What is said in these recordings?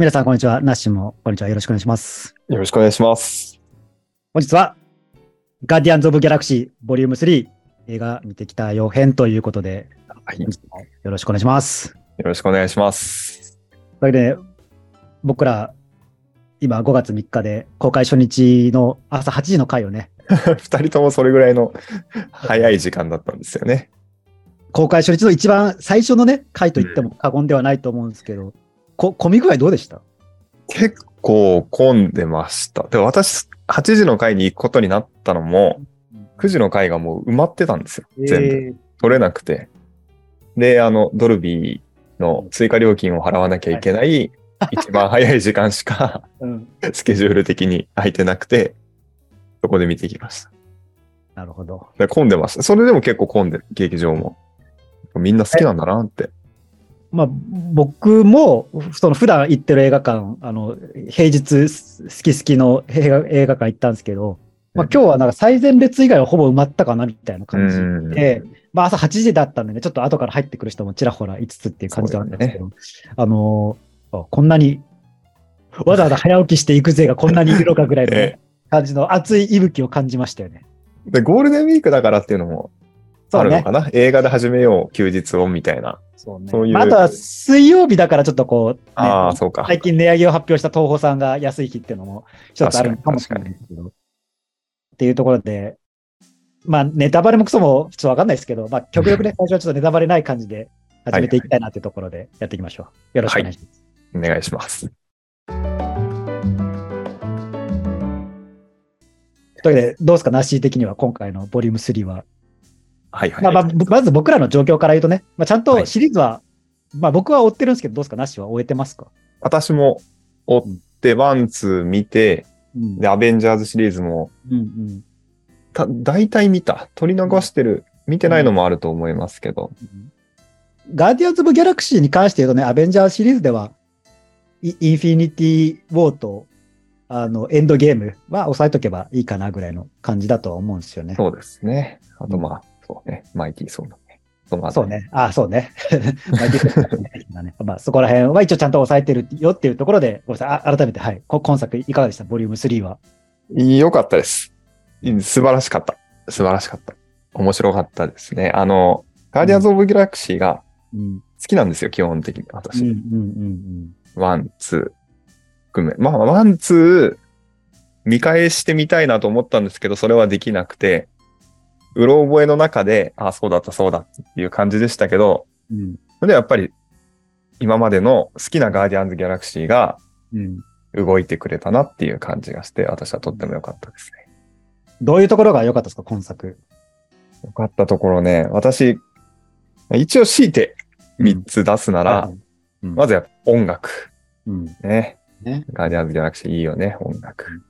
皆さん、こんにちは。ナッシュも、こんにちは。よろしくお願いします。よろしくお願いします。本日は、ガーディアンズ・オブ・ギャラクシー、ボリューム3、映画見てきたよ編ということで、はい。よろしくお願いします。よろしくお願いします。それで、僕ら、今5月3日で公開初日の朝8時の回をね、二人ともそれぐらいの早い時間だったんですよね。公開初日の一番最初のね、回と言っても過言ではないと思うんですけど、こ混み具合どうでした？結構混んでました。で、私、8時の回に行くことになったのも、9時の回がもう埋まってたんですよ。全部。え取れなくて。で、あの、ドルビーの追加料金を払わなきゃいけない、一番早い時間しかー うん。スケジュール的に空いてなくて、そこで見てきました。なるほど。で混んでました。それでも結構混んでる、劇場も。みんな好きなんだなって。まあ、僕も、その普段行ってる映画館、あの、平日好き好きの映画映画館行ったんですけど、まあ今日はなんか最前列以外はほぼ埋まったかなみたいな感じうん。で、まあ朝8時だったんでね、ちょっと後から入ってくる人もちらほら5つっていう感じだったんですけど、あのあこんなに、わざわざ早起きしていく勢がこんなにいるのかぐらいの え。感じの熱い息吹を感じましたよね。で、ゴールデンウィークだからっていうのもあるのか。な、映画で始めよう、休日をみたいな。そうねそういうまあ、あとは水曜日だからちょっとこう、ねああ、そうか。最近値上げを発表した東宝さんが安い日っていうのも一つあるのかもしれないですけど。っていうところで、まあネタバレもクソもちょっとわかんないですけど、まあ極力ね、最初はちょっとネタバレない感じで始めていきたいなっていうところでやっていきましょう。よろしくお願いします。お願いします。というわけで、どうですか、ナッシー的には今回のボリューム3は。はいはい。まあまあ、ぶまず僕らの状況から言うとね、まあ、ちゃんとはいシリーズは、まあ僕は追ってるんですけど、どうですか、ナッシーは追えてますか？私も追って、ワン、ツー見て、うんで、アベンジャーズシリーズも、うんうんた大体見た。取り逃してる。見てないのもあると思いますけど。ガーディアンズ・オブ・ギャラクシーに関して言うとね、アベンジャーズシリーズでは、イインフィニティ・ウォーと、あの、エンドゲームは抑えとけばいいかなぐらいの感じだとは思うんですよね。そうですね。あとまあ、そうね。マイティー・ソーのね。その後そう。ね。ああ、そうね。まあディフェンスねだねまあ、そこら辺は一応ちゃんと抑えてるよっていうところで、ごめんなさい。あ改めて、はい。こ今作いかがでした？ボリューム3は。良かったです。素晴らしかった。素晴らしかった。面白かったですね。あの、ガーディアンズ・オブ・ギャラクシーがうん。好きなんですよ、基本的に。うん、うん、私。うんワン、ツー、含め。まあ、ワン、ツー、見返してみたいなと思ったんですけど、それはできなくて、うろ覚えの中で、あ、そうだった、そうだっていう感じでしたけど、うん。うん。それでやっぱり、今までの好きなガーディアンズ・ギャラクシーがうん。動いてくれたなっていう感じがして、私はとっても良かったですね。どういうところが良かったですか今作？良かったところね、私、一応強いて3つ出すなら、はいうんまずやっぱ音楽。うん。ね。ね。ガーディアンズ・ギャラクシーいいよね、音楽。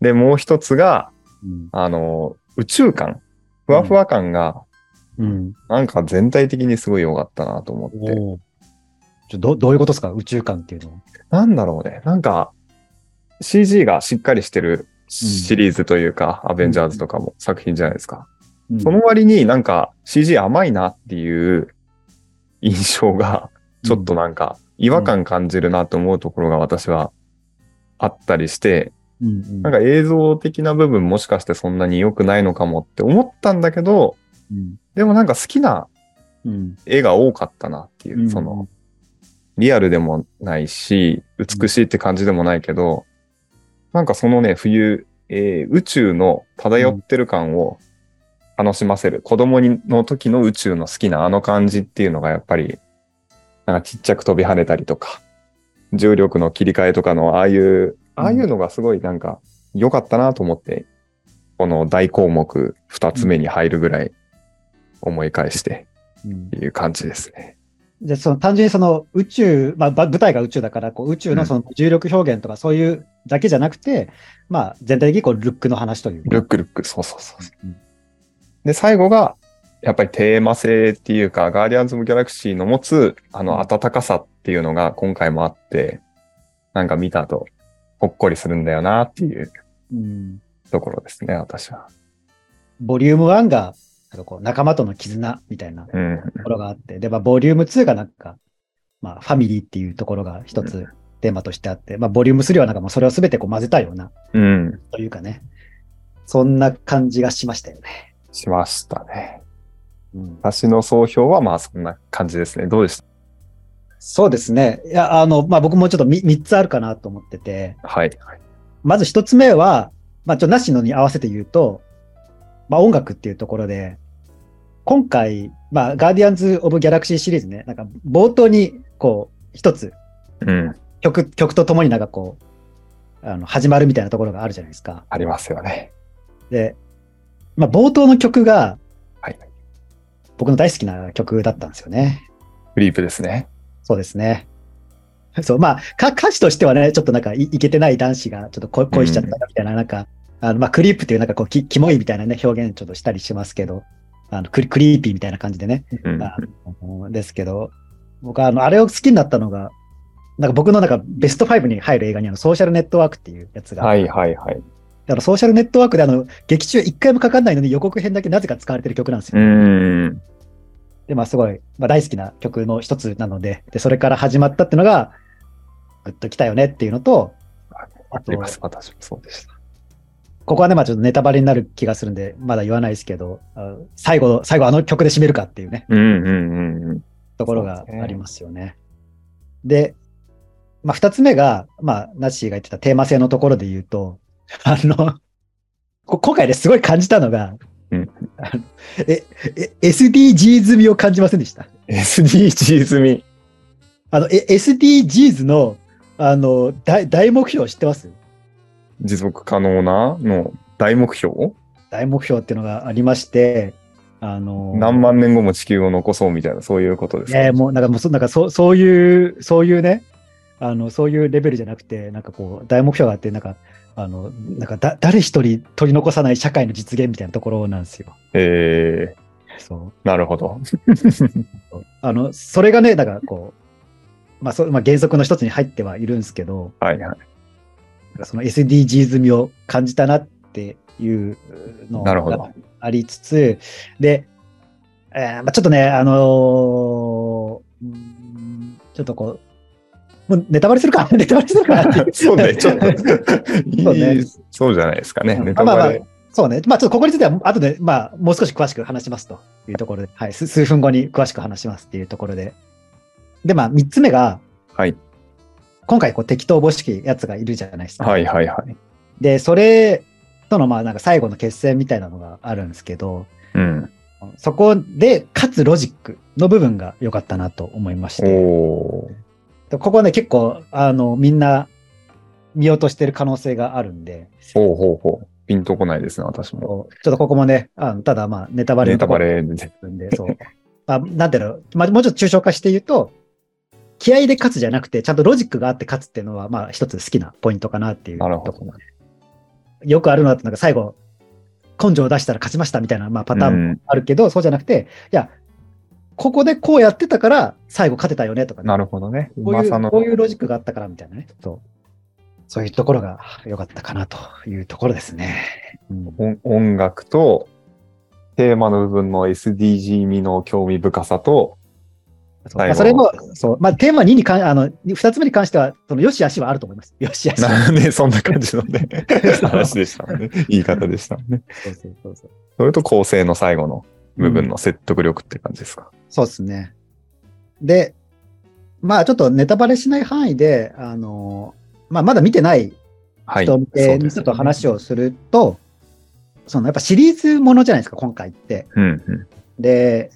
で、もう一つが、うん。あの、宇宙感。ふわふわ感が、うん。なんか全体的にすごい良かったなと思って。ちょどどういうことですか？宇宙観っていうのは。なんだろうね。なんか、CG がしっかりしてるシリーズというか、アベンジャーズとかも作品じゃないですか。うんその割になんか CG 甘いなっていう印象が、ちょっとなんか違和感感じるなと思うところが私はあったりして、うんうん。なんか映像的な部分もしかしてそんなに良くないのかもって思ったんだけど、うん。でもなんか好きなうん。絵が多かったなっていう、うんその、リアルでもないし、美しいって感じでもないけど、なんかそのね、冬、えー宇宙の漂ってる感を楽しませる。子供にの時の宇宙の好きなあの感じっていうのがやっぱり、なんかちっちゃく飛び跳ねたりとか、重力の切り替えとかのああいう、ああいうのがすごいなんか良かったなと思って、この大項目二つ目に入るぐらい思い返してうんっていう感じですね。じその単純にその宇宙、まあ、ば舞台が宇宙だから、こう宇宙のその重力表現とかそういうだけじゃなくて、まあ全体的にこうルックの話というか。ルックルック、そうそうそうそう。うんで、最後が、やっぱりテーマ性っていうか、ガーディアンズ・オブ・ギャラクシーの持つ、あの、温かさっていうのが今回もあって、なんか見た後、ほっこりするんだよなっていううんところですね、私は。ボリューム1がなんかこう仲間との絆みたいなうん。ところがあって、で、まあ、ボリューム2がなんか、まあ、ファミリーっていうところが一つテーマとしてあって、まあ、ボリューム3はなんかもうそれを全てこう混ぜたような、うん。というかね、そんな感じがしましたよね。しましたね。うん、私の総評はまあそんな感じですね。どうでした？そうですね。いや、あの、まあ、僕もちょっと 3, 3つあるかなと思ってて、はい。まず1つ目は、まあ、ちょっとなしのに合わせて言うと、まあ、音楽っていうところで、今回、まあ、ガーディアンズ・オブ・ギャラクシーシリーズね、なんか冒頭に、こう、一つ、うん。曲、曲とともになんかこう、あの、始まるみたいなところがあるじゃないですか。ありますよね。で、まあ、冒頭の曲が、はい。僕の大好きな曲だったんですよね。クリープですね。そうですね。そう、まあ、か歌詞としてはね、ちょっとなんかい、いけてない男子がちょっと恋恋しちゃったみたいな、なんか、あの、まあ、クリープっていうなんかこう、き、キモいみたいなね、表現ちょっとしたりしますけど、あの、クリクリーピーみたいな感じでね、うん。あのですけど、僕はあの、あれを好きになったのが、なんか僕のなんかベスト5に入る映画にあの、ソーシャルネットワークっていうやつが、はいはいはい。あのソーシャルネットワークであの、劇中一回もかかんないのに予告編だけなぜか使われてる曲なんですうよ。ん。で、まあすごい、まあ大好きな曲の一つなので、で、それから始まったっていうのが、グッときたよねっていうのと、わかります。私もそうでした。ここはね、まあちょっとネタバレになる気がするんで、まだ言わないですけど、あ最後、最後あの曲で締めるかっていうね、うんうんうんうん。ところがありますよね。で、まあ二つ目が、まあ、ナッシーが言ってたテーマ性のところで言うと、あの、こ 今回ですごい感じたのが、うんあのえ、え、SDGs 済みを感じませんでした？SDGs 済み。あの、え SDGs の、あの、大大目標知ってます？持続可能なの大目標？大目標っていうのがありまして、あの、何万年後も地球を残そうみたいな、そういうことですか、えーもう、なんかもうそ、なんかそう、そういう、そういうね、あの、そういうレベルじゃなくて、なんかこう、大目標があって、なんか、あの、なんかだ、誰一人取り残さない社会の実現みたいなところなんですよ。えそう。ー、なるほど。あの、それがね、だからこう、まあ、そう、まあ、原則の一つに入ってはいるんですけど、はいはい。その SDGs 味を感じたなっていうのがありつつ、で、えーまあ、ちょっとね、あのーうんちょっとこう、もうネタバレするか？ネタバレするか？な っていうそうね、ちょっと そうねそうじゃないですかね。うんネタまあまあバレ。そうね。まあちょっとここについては、後で、まあもう少し詳しく話しますというところで、はい、す数分後に詳しく話しますっていうところで。で、まあ三つ目が、はい。今回こう適当おぼしきやつがいるじゃないですか。はいはいはい。で、それとのまあなんか最後の決戦みたいなのがあるんですけど、うん。そこで、かつロジックの部分が良かったなと思いまして、おー。でここはね、結構、あの、みんな見落としてる可能性があるんで、ほうほうほう。ピンとこないですね、私も。ちょっとここもね、あのただまあネタバレネタバレで。そう。あなんていうの、まあ、もうちょっと抽象化して言うと、気合で勝つじゃなくて、ちゃんとロジックがあって勝つっていうのは、まあ一つ好きなポイントかなっていうところ。よくあるのだと、なんか最後、根性を出したら勝ちましたみたいな、まあ、パターンもうんあるけど、そうじゃなくて、いや、ここでこうやってたから、最後勝てたよねとかね、なるほどね。うこういう、こういうロジックがあったからみたいなね。そうそういうところが良かったかなというところですね。うん音音楽と、テーマの部分の SDG 味の興味深さと、そそれも、そう、まあ、テーマ2に関、あの、2つ目に関しては、その、よしあしはあると思います。よしあしは。なんでそんな感じのね、話でしたもんね。言い方でしたもんね。そうそうそうそう。それと構成の最後の部分の説得力って感じですか。そうですね。で、まあ、ちょっとネタバレしない範囲で、あの、まあ、まだ見てないはい。人向けにちょっと話をすると、その、やっぱシリーズものじゃないですか、今回って。うんうん。で、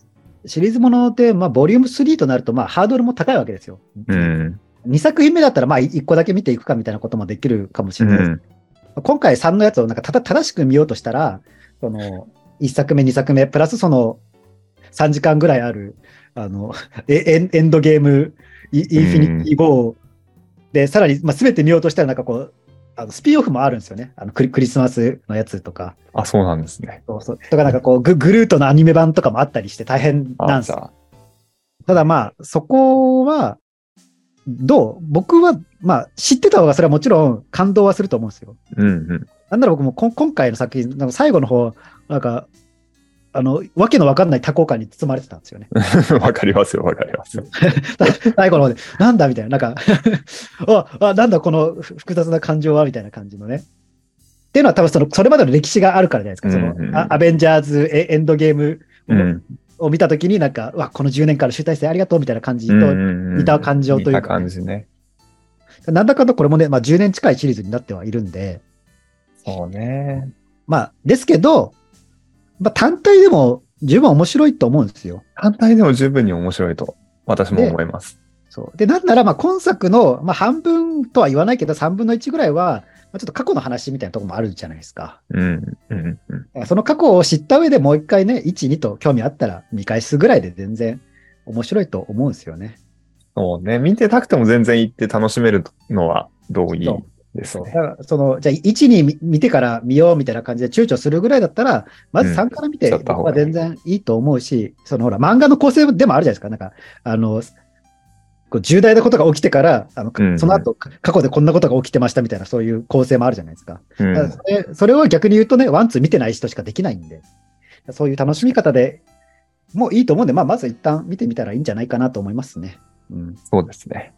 シリーズもので、まあ、ボリューム3となると、まあ、ハードルも高いわけですよ。うん。2作品目だったら、まあ、1個だけ見ていくかみたいなこともできるかもしうれないです。ん。今回3のやつをなんかただ正しく見ようとしたら、その、1作目、2作目、プラスその、3時間ぐらいある、あの、エエンドゲーム、イインフィニティ・ゴー、で、さらに、まあ、全て見ようとしたら、なんかこう、あのスピンオフもあるんですよね。あのクリクリスマスのやつとか。あ、そうなんですね。そうそうとか、なんかこうグ、グルートのアニメ版とかもあったりして大変なんあ、ですよ。ただまあ、そこは、どう？僕は、まあ、知ってた方がそれはもちろん感動はすると思うんですよ。うんうん。なんなら僕もこん今回の作品、なんか最後の方、なんか、あの、わけのわかんない多幸感に包まれてたんですよね。わかりますよ、わかりますよ。最後の方で、なんだみたいな、なんか あ、あ、なんだこの複雑な感情はみたいな感じのね。っていうのは多分その、それまでの歴史があるからじゃないですか。その、うんうんうんアアベンジャーズエエンドゲームうん。を見たときになんか、うわ、この10年間の集大成ありがとうみたいな感じと、似似た感情というかね感じね。なんだかんだこれもね、まあ10年近いシリーズになってはいるんで、そうね。まあ、ですけど、まあ単体でも十分面白いと思うんですよ。単体でも十分に面白いと、私も思います。そう。で、なんなら、まあ、今作の、まあ、半分とは言わないけど、3分の1ぐらいは、まあ、ちょっと過去の話みたいなところもあるじゃないですか。うん。うん。うん。その過去を知った上でもう一回ね、1、2と興味あったら見返すぐらいで全然面白いと思うんですよね。そうね。見てたくても全然行って楽しめるのは同意そですね。だから、その、じゃあ、1、2見見てから見ようみたいな感じで躊躇するぐらいだったら、まずうん3から見て、全然いいと思うし、そのほら、漫画の構成でもあるじゃないですか。なんか、あの、こう重大なことが起きてから、あの、うんうんその後、過去でこんなことが起きてましたみたいな、そういう構成もあるじゃないですか。うんそれそれを逆に言うとね、ワンツー見てない人しかできないんで、そういう楽しみ方でもういいと思うんで、まあ、まず一旦見てみたらいいんじゃないかなと思いますね。うん。そうですね。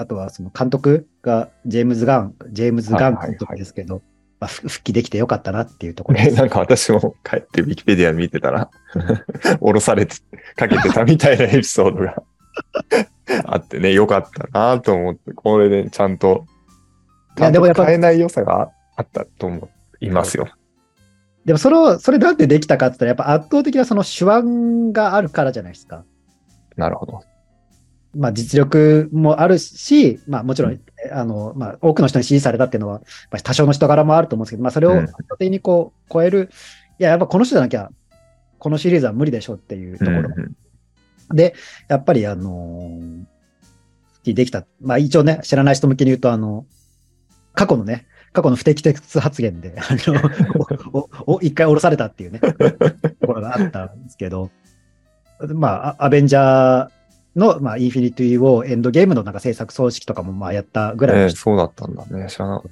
あとは、その監督がジェームズ・ガン、ジェームズ・ガンはいはいはい監督ですけど、まあ、ふ復帰できてよかったなっていうところえ、です。なんか私も帰ってウィキペディア見てたら、降ろされて、かけてたみたいなエピソードが あってね、よかったなと思って、これでちゃんと、いやでもやっぱ変えない良さがあったと思いますよ。でもそれを、それなんでできたかって言ったら、やっぱ圧倒的なその手腕があるからじゃないですか。なるほど。まあ実力もあるし、まあもちろん、あの、まあ多くの人に支持されたっていうのは、まあ多少の人柄もあると思うんですけど、まあそれをうん圧倒的にこう超える、いや、やっぱこの人じゃなきゃ、このシリーズは無理でしょっていうところ。うんで、やっぱりあのーできた。まあ一応ね、知らない人向けに言うと、あの、過去のね、過去の不適切発言で、あの、おおお一回降ろされたっていうね、ところがあったんですけど、まあ、あアベンジャーの、まあ、インフィニティ・ウォーエンドゲームのなんか制作総指揮とかもまあやったぐらいええそうだったんだね。知らなかっ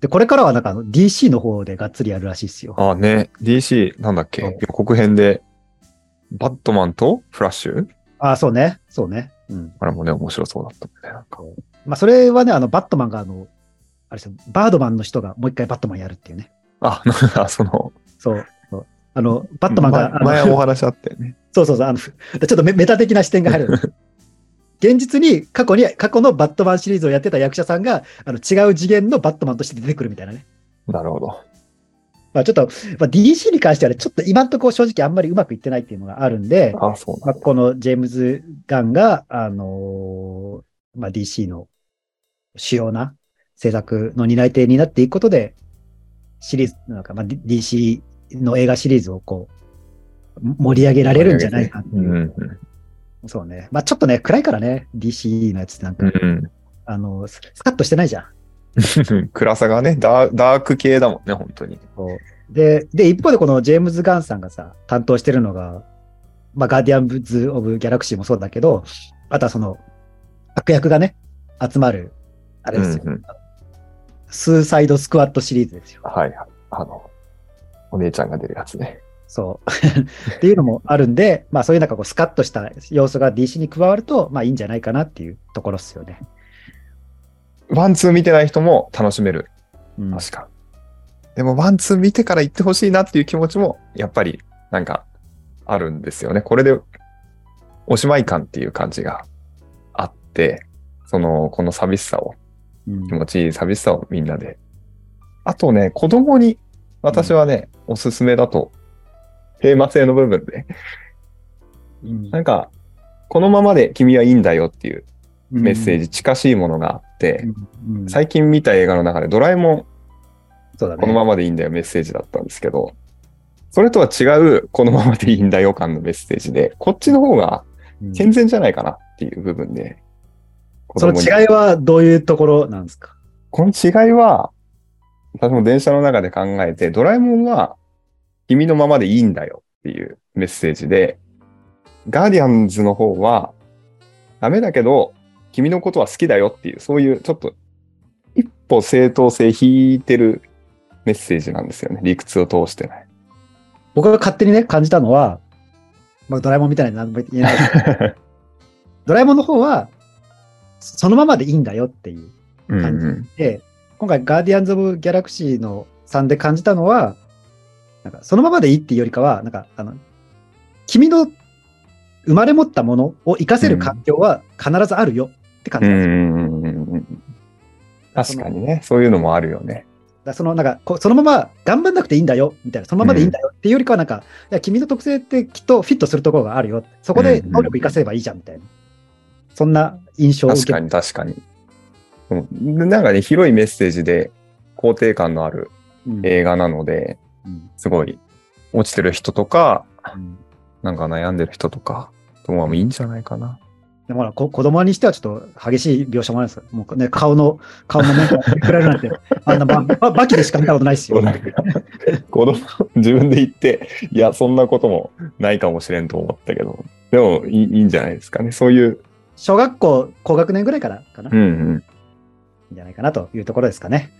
で、これからはなんかあの DC の方でがっつりやるらしいですよ。た。あね、DC、なんだっけ？予告編で、バットマンとフラッシュ？ああ、そうね。そうね。うん。あれもね、面白そうだったもんね。なんかまあ、それはね、あの、バットマンがあの、あれですよ、バードマンの人がもう一回バットマンやるっていうね。あ、なんかその、そう。そうあの、バットマンが、前お話あったよね。そうそうそう、あの、ふちょっとメメタ的な視点が入る。現実に過去に、過去のバットマンシリーズをやってた役者さんが、あの、違う次元のバットマンとして出てくるみたいなね。なるほど。まあちょっと、まあ、DC に関してはね、ちょっと今んところ正直あんまりうまくいってないっていうのがあるんで、あ、そうまあ。このジェームズ・ガンが、あのーまあ、DC の主要な制作の担い手になっていくことで、シリーズ、なんか、まあ、DC の映画シリーズをこう、盛り上げられるんじゃないかってういう。ん。そうね。まあ、ちょっとね、暗いからね、DC のやつってなんか、うん。あの、ススカッとしてないじゃん。暗さがねダー、ダーク系だもんね、本当に。で、で、一方でこのジェームズ・ガンさんがさ、担当してるのが、まあ、ガーディアンズ・オブ・ギャラクシーもそうだけど、あとはその、悪役がね、集まる、あれですよ。うんうんスーサイド・スクワットシリーズですよ。はいはい。あの、お姉ちゃんが出るやつね。そう。っていうのもあるんで、まあそういうなんかこうスカッとした要素が DC に加わると、まあいいんじゃないかなっていうところっすよね。ワン、ツー見てない人も楽しめる。うん。確か。でも、ワン、ツー見てから行ってほしいなっていう気持ちも、やっぱり、なんか、あるんですよね。これで、おしまい感っていう感じがあって、その、この寂しさを、うん気持ちいい寂しさをみんなで。あとね、子供に、私はね、おすすめだと、テーマ性の部分で、うんなんか、このままで君はいいんだよっていうメッセージ。ジ、近しいものがあって、うんうん最近見た映画の中でドラえもん、ね。このままでいいんだよメッセージだったんですけど、それとは違う、このままでいいんだよ感のメッセージで、こっちの方がうん健全じゃないかなっていう部分で。その違いはどういうところなんですか？この違いは、私も電車の中で考えて、ドラえもんは君のままでいいんだよっていうメッセージで、ガーディアンズの方は、ダメだけど、君のことは好きだよっていう、そういうちょっと一歩正当性引いてるメッセージなんですよね。理屈を通してない。僕が勝手にね、感じたのは、まあ、ドラえもんみたいな何も言えない ドラえもんの方は、そのままでいいんだよっていううん感じうんで、今回、ガーディアンズ・オブ・ギャラクシーの3で感じたのは、なんかそのままでいいっていうよりかは、なんか、あの、君の生まれ持ったものを活かせる環境は必ずあるよって感うじなんですよ。んうんうんうん確かにね、そういうのもあるよね。だそのなんかこうそのまま頑張んなくていいんだよみたいな、そのままでいいんだよっていうよりかは、なんか、いや君の特性ってきっとフィットするところがあるよ、そこで能力活かせればいいじゃんみたいな、そんな印象を受け確かに。確かに。うん。なんかね、広いメッセージで肯定感のあるうん。映画なので、うんすごい落ちてる人とか、うんなんか悩んでる人とか、ともいいんじゃないかな。でもほらこ子供にしてはちょっと激しい描写もあるんですよ。もうね、顔の、顔の面が比べるなんて、あんなばばバキでしか見たことないですよ。子供、自分で言って、いや、そんなこともないかもしれんと思ったけど、でもいいいいんじゃないですかね。そういう、小学校高学年ぐらいからかな、いうんうん、いんじゃないかなというところですかね。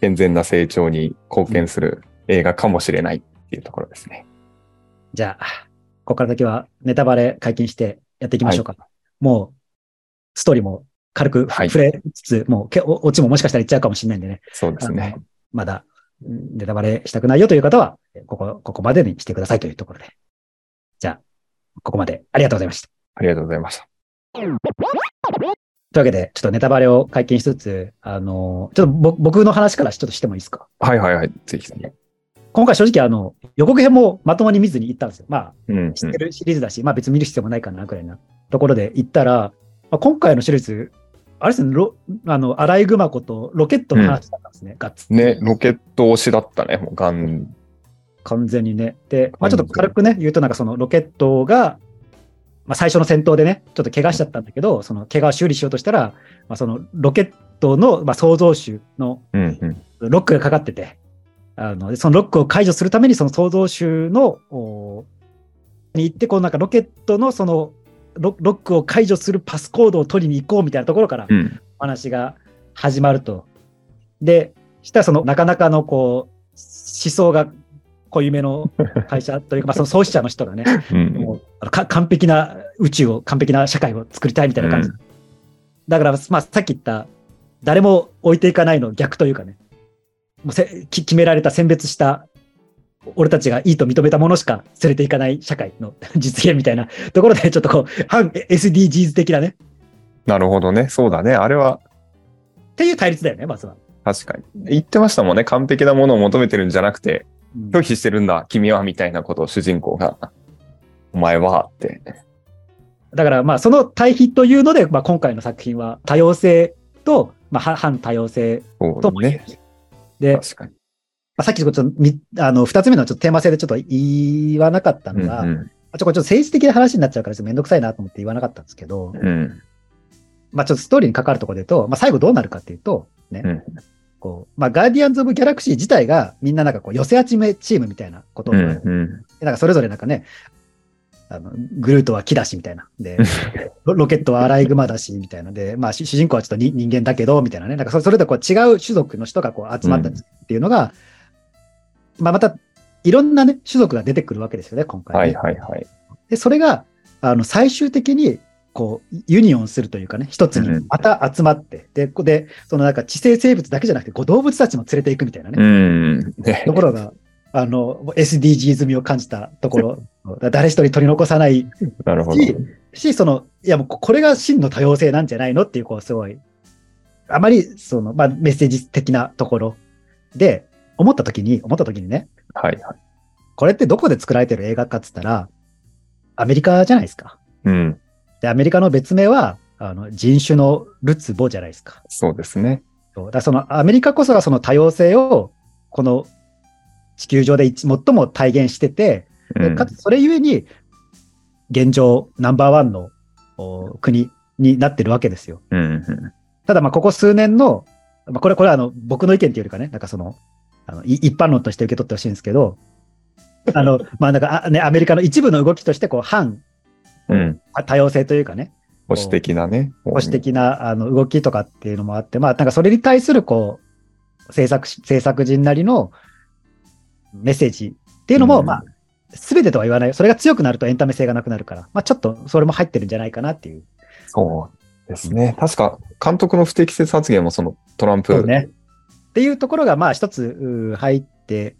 健全な成長に貢献する映画かもしれないっていうところですね。じゃあ、ここから先はネタバレ解禁してやっていきましょうか。もう、ストーリーも軽くはい触れつつ、もうけおオチももしかしたらいっちゃうかもしれないんでね。そうですねまだうんネタバレしたくないよという方は、ここ、ここまでにしてくださいというところで。じゃあ、ここまでありがとうございました。ありがとうございました。というわけで、ちょっとネタバレを解禁しつつ、あの、ちょっとぼ僕の話からちょっとしてもいいですか？はいはいはい。ぜひぜひ。今回正直あの、予告編もまともに見ずに行ったんですよ。まあ、うん、うん。知ってるシリーズだし、まあ別に見る必要もないかな、くらいなところで行ったら、まあ、今回のシリーズ、あれですね、ロあの、アライグマコとロケットの話だったんですね、ガッツ。ね、ロケット推しだったね。もうガン。完全にね。で、まあちょっと軽くね、言うとなんかそのロケットが、まあ最初の戦闘でね、ちょっと怪我しちゃったんだけど、その怪我を修理しようとしたら、まあそのロケットの、まあ、創造主のうんうん。ロックがかかってて、あの、でそのロックを解除するために、その創造主の、おに行って、こうなんかロケットのそのロロックを解除するパスコードを取りに行こうみたいなところからうん。お話が始まると。で、したらそのなかなかのこう、思想が濃いめの 会社というか、まあその創始者の人がね、うんもう完璧な宇宙を、完璧な社会を作りたいみたいな感じ。うんだから、まあ、さっき言った、誰も置いていかないの逆というかね、もうせき決められた選別した、俺たちがいいと認めたものしか連れていかない社会の 実現みたいなところで、ちょっとこう、反 SDGs 的なね、なるほどね。そうだね。あれはっていう対立だよね、まずは。確かに。言ってましたもんね。完璧なものを求めてるんじゃなくて、うん拒否してるんだ、君は、みたいなことを主人公が、お前は、って。だから、まあ、その対比というので、まあ、今回の作品は多様性と、まあ、は反多様性ともねる。。で、確かに。まあ、さっきちょっとみあの二つ目のちょっとテーマ性でちょっと言わなかったのが、うんまあちょこれちょっと政治的な話になっちゃうからちょっとめんどくさいなと思って言わなかったんですけど、うん。うん。まあちょっとストーリーに関わるところで言うと、まあ最後どうなるかっていうと、ね、うんこう、まあガーディアンズ・オブ・ギャラクシー自体がみんななんかこう寄せ集めチームみたいなことを、うん。うん。なんかそれぞれなんかね、あのグルートは木だしみたいな。で、ロロケットはアライグマだしみたいな。で、まあ主主人公はちょっとに人間だけど、みたいなね。なんかそそれぞれこう違う種族の人がこう集まったっていうのが、まあまたいろんなね、種族が出てくるわけですよね、今回ね、はいはいはい。で、それが、あの、最終的に、こう、ユニオンするというかね、一つにうんまた集まって、で、ここで、そのなんか知性生物だけじゃなくて、こう動物たちも連れていくみたいなね、うん。ねところが、あの、SDGs 味を感じたところ、誰一人取り残さないなるほど。し、し、その、いやもうここれが真の多様性なんじゃないのっていう、こう、すごい、あまり、その、まあ、メッセージ的なところで、思った時に、思った時にね、はいはい。これってどこで作られてる映画かっつったら、アメリカじゃないですか。うん。で、アメリカの別名は、あの人種のルツボじゃないですか。そうですね。そうだそのアメリカこそがその多様性を、この地球上で一最も体現してて、かつそれゆえに、現状ナンバーワンのお国になってるわけですよ。ただ、まあ、ここ数年の、まあ、これ、これはあの、僕の意見っていうよりかね、なんかその、あのい一般論として受け取ってほしいんですけど、あの、まあ、なんか、あね、アメリカの一部の動きとして、こう、反うん。多様性というかね、保守的なね。保守的なあの動きとかっていうのもあって、まあ、なんかそれに対するこう、制作し、制作人なりのメッセージっっていうのも、うんまあ、すべてとは言わない。それが強くなるとエンタメ性がなくなるから、まあ、ちょっとそれも入ってるんじゃないかなっていう。そうですね。確か、監督の不適切発言もそのトランプ。ね。っていうところが、まあ、一つ入って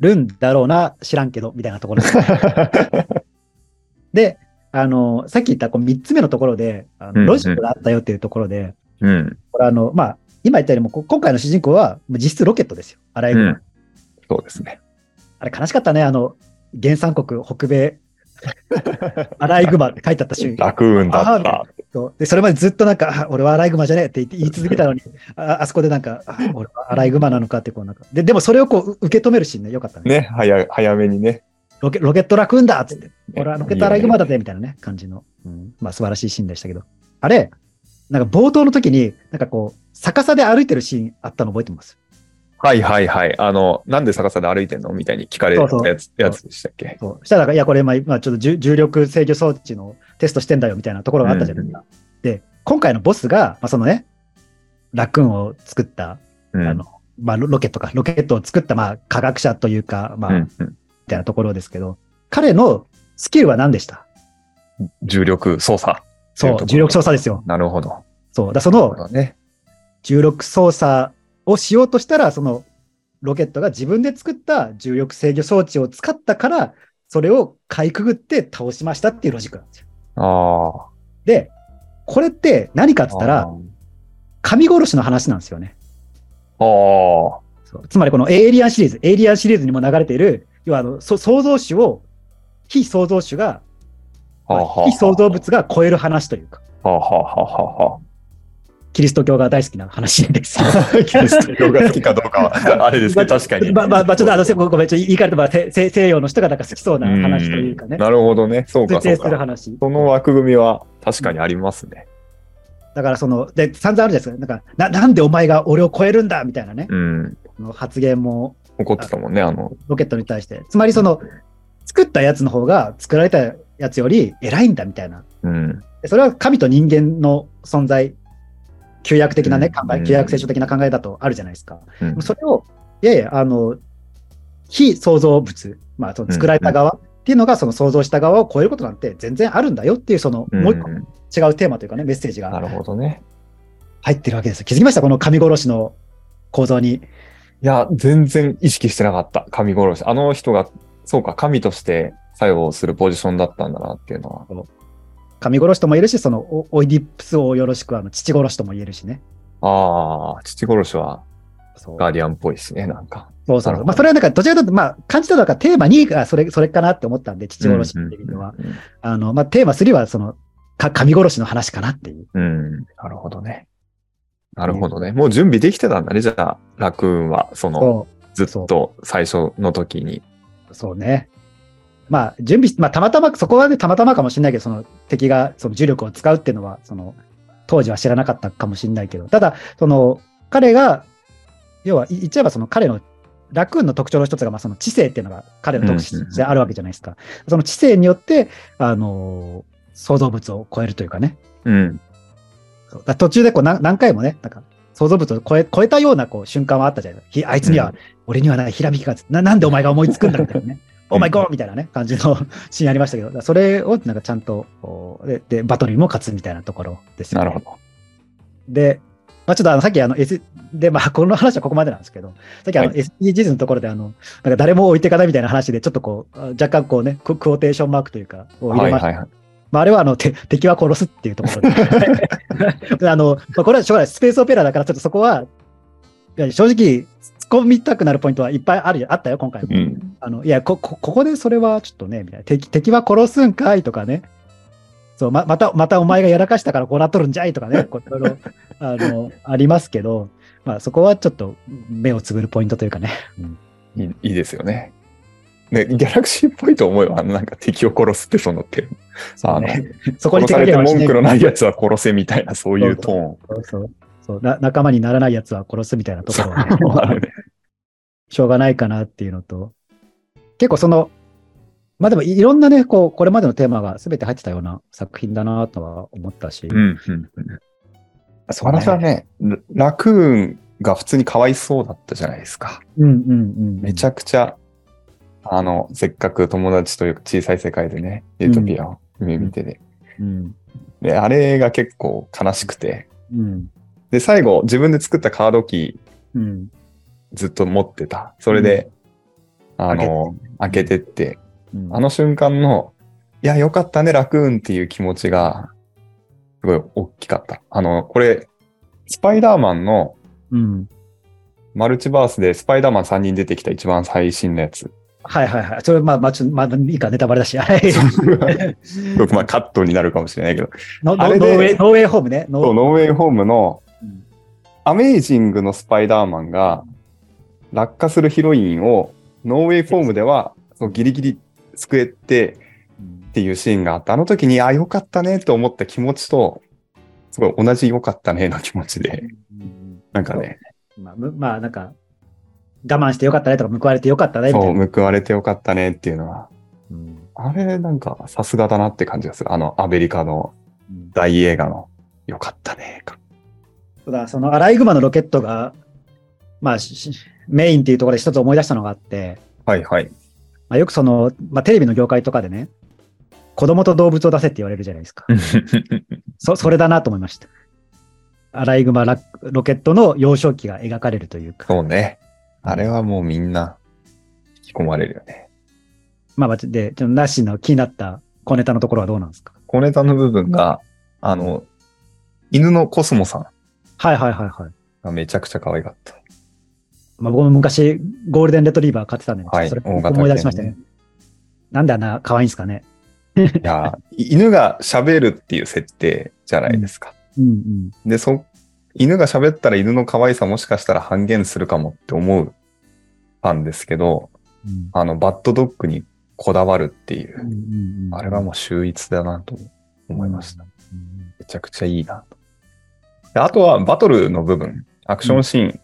るんだろうな、知らんけど、みたいなところです。で、あの、さっき言ったこう3つ目のところで、あうんうんのロジックがあったよっていうところで、うん。これあの、まあ、今言ったようにも今回の主人公は実質ロケットですよ。アライグマ。うん。そうですね。あれ悲しかったね、あの、原産国北米、アライグマって書いてあった瞬間。楽運だった。で、それまでずっとなんか、あ俺はアライグマじゃねえって言い続けたのに、ああそこでなんか、あ俺はアライグマなのかってこうなんか。で、でもそれをこう受け止めるシーンね、よかったね。ね、早早めにね。ロケロケットラクーンだっつって、俺はロケットアライグマだぜみたいなね、感じの、うん、まあ素晴らしいシーンでしたけど。あれ、なんか冒頭の時に、なんかこう、逆さで歩いてるシーンあったの覚えてます？はいはいはい。あの、なんで逆さで歩いてんのみたいに聞かれるそうそうやつやつでしたっけ？そう。したらいや、これ、まあ、今ちょっと重重力制御装置のテストしてんだよみたいなところがあったじゃないですか。で、今回のボスが、まあ、そのね、ラクーンを作った、うん。あの、まあ、ロロケットか、ロケットを作った、まあ、科学者というか、まあ、みうんうんたいなところですけど、彼のスキルは何でした？重力操作。そう、重力操作ですよ。なるほど。そう。だそのね。重力操作をしようとしたら、そのロケットが自分で作った重力制御装置を使ったから、それをかいくぐって倒しましたっていうロジックなんですよ。ああ。で、これって何かっつったら、神殺しの話なんですよね。あーそうつまりこのエイリアンシリーズ、エイリアンシリーズにも流れている、要はあのそ創造主を、非創造主が。まあ非創造物が超える話というか、はあはあはあはキリスト教が大好きな話です。キリスト教が好きかどうかは、あれですけど、確かに。まあまあ、まあ、ちょっとあの、せごめん、ちょっと言い換えると、まあ、西西西洋の人がなんか好きそうな話というかねん、なるほどね。そうか、そうか。話。その枠組みは確かにありますね。だからその、で、散々あるじゃないですか。なんか、ななんでお前が俺を超えるんだみたいなね、うん。その発言も怒ってたもんね、あの。ロケットに対して。つまりその、作ったやつの方が作られたやつより偉いんだみたいな。うん。でそれは神と人間の存在、旧約的なね、考え、うん旧約聖書的な考えだとあるじゃないですか。うんそれを、いやいや、あの、非創造物、まあ、その作られた側っていうのが、その創造した側を超えることなんて全然あるんだよっていう、その、もう一個うん違うテーマというかね、メッセージがなるほどね。入ってるわけですよ。気づきました？この神殺しの構造に。いや、全然意識してなかった。神殺し。あの人が、そうか、神として作用するポジションだったんだなっていうのは。神殺しとも言えるし、そのオオイディプスをよろしく、あの、父殺しとも言えるしね。ああ、父殺しはガーディアンっぽいしね、なんか。そうそうまあ、それはなんか、どちらかというと、まあ、感じたのがテーマ2がそれ、それかなって思ったんで、父殺しっていうのは。あの、まあ、テーマ3は、その、か神殺しの話かなっていう。うん。うんなるほどね。なるほどね。もう準備できてたんだね、じゃあ、ラクーンは、その、そずっと最初の時に。う、そうね。まあ、準備し、まあ、たまたま、そこはね、たまたまかもしれないけど、その敵がその重力を使うっていうのは、その、当時は知らなかったかもしれないけど、ただ、その、彼が、要は、い言っちゃえばその彼の、ラクーンの特徴の一つが、まあ、その知性っていうのが彼の特質であるわけじゃないですか。その知性によって、あの、創造物を超えるというかね。うん。だ途中でこう何何回もね、なんか、創造物を超え超えたようなこう瞬間はあったじゃないですか。ひあいつには、うん俺にはないひらめきがな、なんでお前が思いつくんだみたいなね。オーマイゴーみたいなね、感じの シーンありましたけど、それをなんかちゃんと、でで、バトルにも勝つみたいなところですよね。なるほど。で、まあ、ちょっとあの、さっきあの、S、で、まあ、この話はここまでなんですけど、さっきあの、は SDGs のところであの、なんか誰も置いていかないみたいな話で、ちょっとこう、あ若干こうね、ククオーテーションマークというか、を入れました。はいはいはい。まあ、あれはあの、て敵は殺すっていうところ で。あの、まあ、これはしょうがない。スペースオペラだから、ちょっとそこは、正直、込みたくなるポイントはいっぱいあるよあったよ、今回も。うん。あの、いやこ、こ、ここでそれはちょっとね、みたいな。敵、敵は殺すんかいとかね。そう、ま、また、またお前がやらかしたからこうなっとるんじゃいとかね。こういろいろ、あの、ありますけど、まあそこはちょっと目をつぶるポイントというかね。うんいいいいですよね。ね、ギャラクシーっぽいと思うよ。あのなんか敵を殺すってそのって。そうね。そこに殺されて手掛け文句のないやつは殺せみたいな、そういうトーン。そうそうそうな。仲間にならない奴は殺すみたいなところはね。あるねしょうがないかなっていうのと、結構その、まあでもいろんなね、こう、これまでのテーマが全て入ってたような作品だなとは思ったし、うんうんうん。私はね、ララクーンが普通にかわいそうだったじゃないですか。うんうんうん。めちゃくちゃあの、せっかく友達というか小さい世界でね、ユートピアを夢見てで。うん。で、あれが結構悲しくて。うん。で、最後、自分で作ったカードキーうん。ずっと持ってた。それで、あの、開けてって、うんあの瞬間の、いや、よかったね、ラクーンっていう気持ちが、すごい大きかった。あの、これ、スパイダーマンのうん。マルチバースでスパイダーマン3人出てきた一番最新のやつ。はいはいはい。それ、まあ、まあ、ちょっと、まあ、いいか、ネタバレだし。はい。僕、まあカットになるかもしれないけど、ノノーウェイ、ノーウェイホームね。ノーウェイホームのうんアメイジングのスパイダーマンが落下するヒロインをノーウェイホームではそう。ギリギリ救えてっていうシーンがあって、あの時に、あ、よかったねと思った気持ちと、すごい同じよかったねの気持ちで、うんなんかね、まあ、むまあ、なんか、我慢してよかったねとか、報われてよかったねみたそ、いうな。報われてよかったねっていうのは、うん。あれなんかさすがだなって感じがする。あのアメリカのうん。大映画のよかったねか。そうだ、そのアライグマのロケットが、まあ、メインっていうところで一つ思い出したのがあって、はいはい。まあ、よくその、まあ、テレビの業界とかでね、子供と動物を出せって言われるじゃないですか。そ、それだなと思いました。アライグマラロケットの幼少期が描かれるというか。そうね。あれはもうみんな引き込まれるよね。まあまあ、で、ちょっとナッシーの気になった小ネタのところはどうなんですか？小ネタの部分が、あの、犬のコスモさんはいはいはいはい。がめちゃくちゃ可愛かった。まあ僕も昔ゴールデンレトリーバー飼ってたんで、はいそれ思い出しましたね。なんであんな可愛いんですかね。いや、犬が喋るっていう設定じゃないですか。うんうん。で、そ、犬が喋ったら犬の可愛さもしかしたら半減するかもって思うたんですけど、うんあの、バッドドッグにこだわるっていううんうんうんあれはもう秀逸だなと思いました。うんめちゃくちゃいいなと。であとはバトルの部分、アクションシーン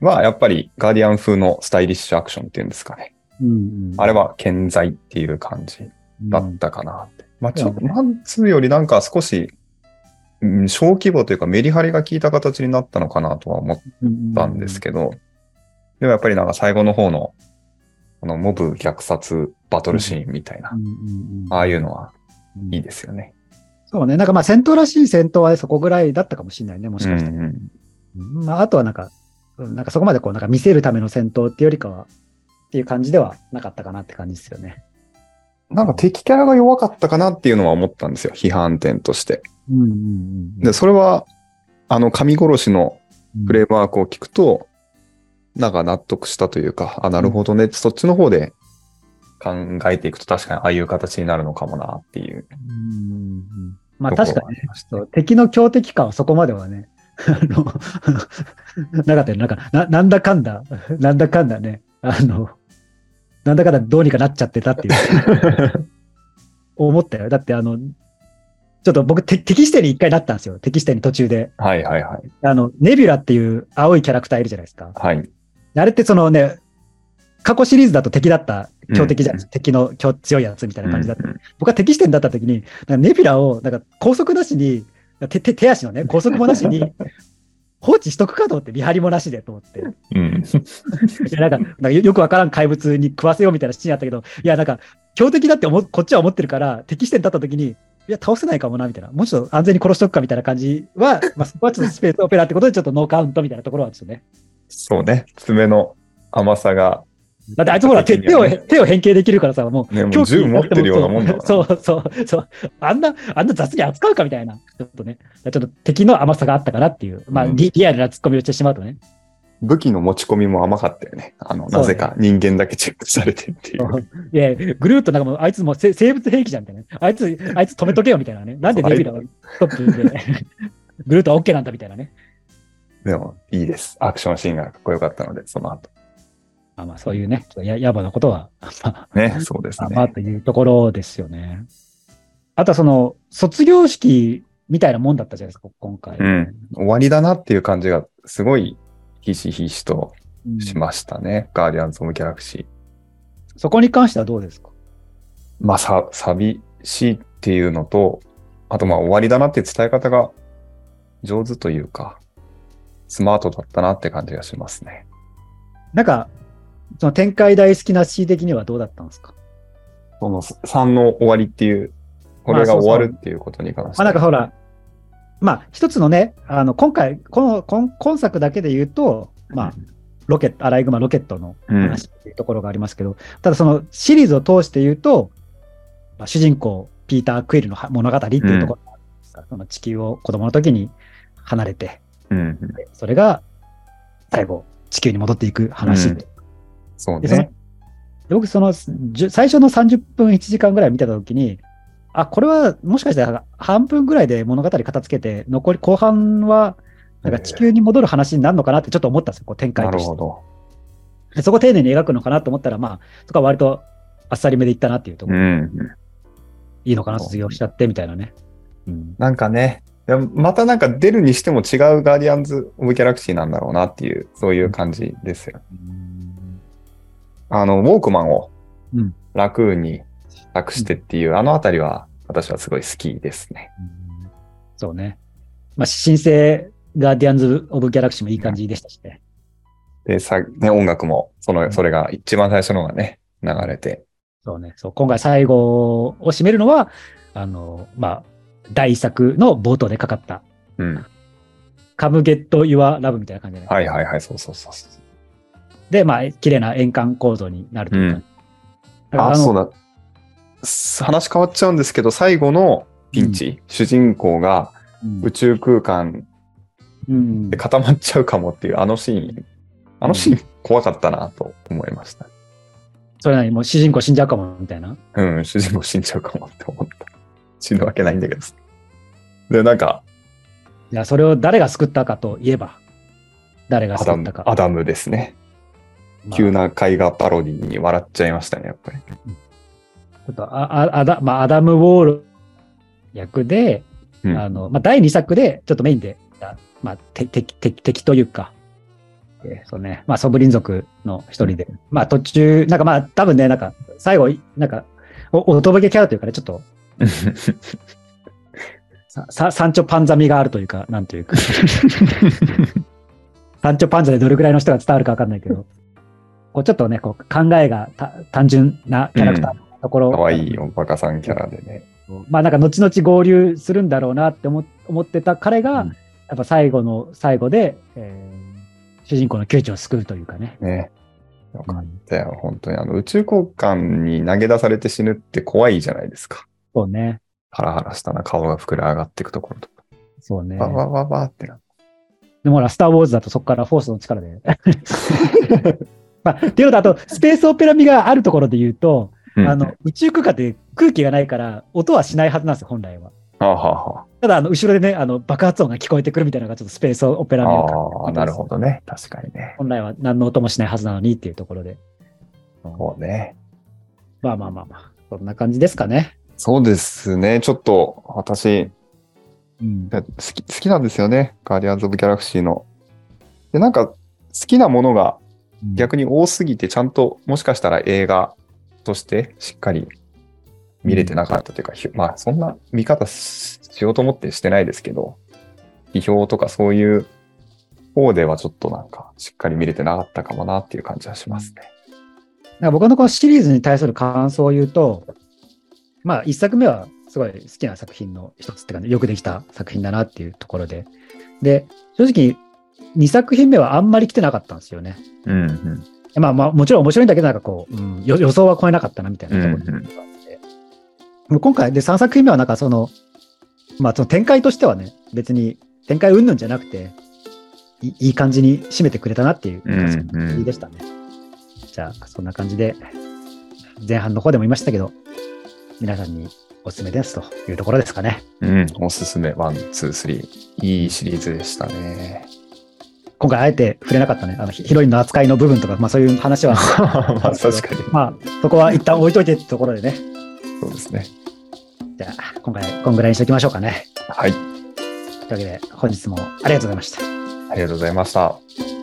はやっぱりガーディアン風のスタイリッシュアクションっていうんですかね。うんうんあれは健在っていう感じだったかなって。まあちょっとうんマンツーよりなんか少し、うん小規模というかメリハリが効いた形になったのかなとは思ったんですけど、でもやっぱりなんか最後の方のこのモブ虐殺バトルシーンみたいな、うんうんうんああいうのはうんいいですよね。そうね。なんかまあ戦闘らしい戦闘はねそこぐらいだったかもしれないね、もしかして。うんうんうんまああとはなんか、うんなんかそこまでこうなんか見せるための戦闘っていうよりかは、っていう感じではなかったかなって感じですよね。なんか敵キャラが弱かったかなっていうのは思ったんですよ。批判点として。うんうんうんで、それは、あの、神殺しのうんフレームワークを聞くと、なんか納得したというか、あ、なるほどねって、そっちの方で考えていくと確かにああいう形になるのかもなっていう。うんうんうんまあ確かにね敵の強敵感はそこまではね、あの、なかったよ。なんかな、なんだかんだ、なんだかんだね、あの、なんだかんだどうにかなっちゃってたっていう、思ったよ。だってあの、ちょっと僕、て敵視点に一回なったんですよ。敵視点に途中で。はいはいはい。あの、ネビュラっていう青いキャラクターいるじゃないですか。はい。あれってそのね、過去シリーズだと敵だった強敵じゃないですか。敵の強強いやつみたいな感じだった。うんうん僕は敵視点だった時に、ネビュラを、なんか高速なしに、手手手足のね、高速もなしに、放置しとくかと思って、見張りもなしでと思って。うん。いやなんか、なんかよよくわからん怪物に食わせようみたいなシーンあったけど、いや、なんか、強敵だって思うこっちは思ってるから、敵視点だった時に、いや、倒せないかもな、みたいな。もうちょっと安全に殺しとくかみたいな感じは、まあ、そこはちょっとスペースオペラってことで、ちょっとノーカウントみたいなところはちょっとね。そうね。爪の甘さが、だってあいつほら、手手を、手を変形できるからさ、もう、ね、もう銃持ってるようなもんだ。そうそうそう。あんな、あんな雑に扱うかみたいな。ちょっとね。ちょっと敵の甘さがあったかなっていう。まあ、うんリリアルなツッコミをしてしまうとね。武器の持ち込みも甘かったよね。あの、なぜか人間だけチェックされてっていう。いや、グルートなんかもう、あいつもうせ生物兵器じゃんみたいな。あいつ、あいつ止めとけよみたいなね。なんでデビルはトップで、グルートは OK なんだみたいなね。でも、いいです。アクションシーンがかっこよかったので、その後。まあまあ、そういうね、ちょっとややばなことは、まあ、ね、そうですまあまあね。というところですよね。あとはその、卒業式みたいなもんだったじゃないですか、今回。うん。終わりだなっていう感じが、すごい、ひしひしとうんしましたね。ガーディアンズ・オブ・ギャラクシー。そこに関してはどうですか？まあ、さ、寂しいっていうのと、あとまあ終わりだなっていう伝え方が上手というか、スマートだったなって感じがしますね。なんか、その展開大好きな C 的にはどうだったんですか？その3の終わりっていう、これが終わるっていうことに関して。まあなんかほら、まあ一つのね、あの今回、この今今作だけで言うと、まあ、ロケット、アライグマロケットの話っていうところがありますけど、ただそのシリーズを通して言うと、まあ、主人公、ピーター・クイルの物語っていうところがあるんですか、その地球を子供の時に離れて、うん。それが最後、地球に戻っていく話で。そうね。で僕、その最初の30分、1時間ぐらい見てたときに、あ、これはもしかしたら半分ぐらいで物語片付けて、残り後半は、なんか地球に戻る話になるのかなってちょっと思ったんですよ、こう展開としてなるほ。ど。でそこ丁寧に描くのかなと思ったら、まあ、そこは割とあっさりめでいったなっていうところ、うん。いいのかな、卒業しちゃってみたいなね。うん、なんかね、またなんか出るにしても違うガーディアンズ・オブ・ギャラクシーなんだろうなっていう、そういう感じですよ。あの、ウォークマンをうんラクーンに託してっていう、あのあたりは私はすごい好きですね。うんそうね。まあ、新生ガーディアンズ・オブ・ギャラクシーもいい感じでしたしね。で、さ、ね、音楽も、その、それが一番最初のがね、流れて。そうね。そう、今回最後を締めるのは、あの、まあ、第一作の冒頭でかかった、うん。カムゲット・ユア・ラブみたいな感じで、はいはいはい、そうそうそうそう。で、まあ、綺麗な円環構造になるというか。うんだからあ、そうのだ。す話変わっちゃうんですけど、最後のピンチ、主人公がうん宇宙空間うんで固まっちゃうかもっていうあのシーン、あのシーン怖かったなと思いました。それなにもう主人公死んじゃうかもみたいな。うん、主人公死んじゃうかもって思った。死ぬわけないんだけどさ。で、なんか、いや、それを誰が救ったかといえば、誰が救ったか。アダムですね。まあ。急な絵画パロディに笑っちゃいましたね、やっぱり。ちょっとああアダまあ、アダム・ウォール役で、うん。あのまあ、第2作でちょっとメインで、まあ、て敵敵敵というか、えーそうね、まあ、ソブリン族の一人で、まあ途中、なんかまあ多分ね、なんか最後、なんかお、おとぼけキャラというかね、ちょっと ささサンチョパンザミがあるというか、なんというか、サンチョパンザでどれぐらいの人が伝わるかわかんないけど、こうちょっとね、こう考えがた単純なキャラクターのところ、かわいいおバカさんキャラでね。まあなんか後々合流するんだろうなって思思ってた彼が、うんやっぱ最後の最後で、えー主人公の窮地を救うというかね。ね。よかったよ、本当に。あの、宇宙交換に投げ出されて死ぬって怖いじゃないですか。そうね。ハラハラしたな、顔が膨れ上がっていくところとか。そうね。わわわわってな。でもほら、スター・ウォーズだとそこからフォースの力で。まあ、っていうのと、あと、スペースオペラ味があるところで言うと、うんあの、宇宙空間って空気がないから、音はしないはずなんですよ、本来は。はあ、はただ、あの、後ろでね、あの、爆発音が聞こえてくるみたいなのがちょっとスペースオペラ味をあ、なるほどね。確かにね。本来は何の音もしないはずなのにっていうところで。そうね。まあまあまあまあ、そんな感じですかね。そうですね。ちょっと、私、うん。好き、好きなんですよね。ガーディアンズ・オブ・ギャラクシーの。で、なんか、好きなものが逆に多すぎて、ちゃんと、もしかしたら映画としてしっかり見れてなかったというか、ひまあ、そんな見方ししようと思ってしてないですけど、批評とかそういう方ではちょっとなんか、しっかり見れてなかったかもなっていう感じはしますね。か僕のこのシリーズに対する感想を言うと、まあ、一作目はすごい好きな作品の一つって感じ、よくできた作品だなっていうところで。で、正直、二作品目はあんまり来てなかったんですよね。うん、うん。まあまあ、もちろん面白いんだけど、なんかこう、うんよ予想は超えなかったなみたいなところがあって。今回、で、3作品目はなんかその、まあその展開としてはね、別に展開云々じゃなくて、いいい感じに締めてくれたなっていううん感じでしたね。じゃあ、そんな感じで、前半の方でも言いましたけど、皆さんにおすすめですというところですかね。うん、おすすめ、ワン、ツー、スリー。いいシリーズでしたね。今回あえて触れなかったね、あのヒヒロインの扱いの部分とか、まあそういう話は、まあ、確かに。まあそこは一旦置いといてってところでね、そうですね。じゃあ、今回こんぐらいにしておきましょうかね。はい。というわけで、本日もありがとうございました。ありがとうございました。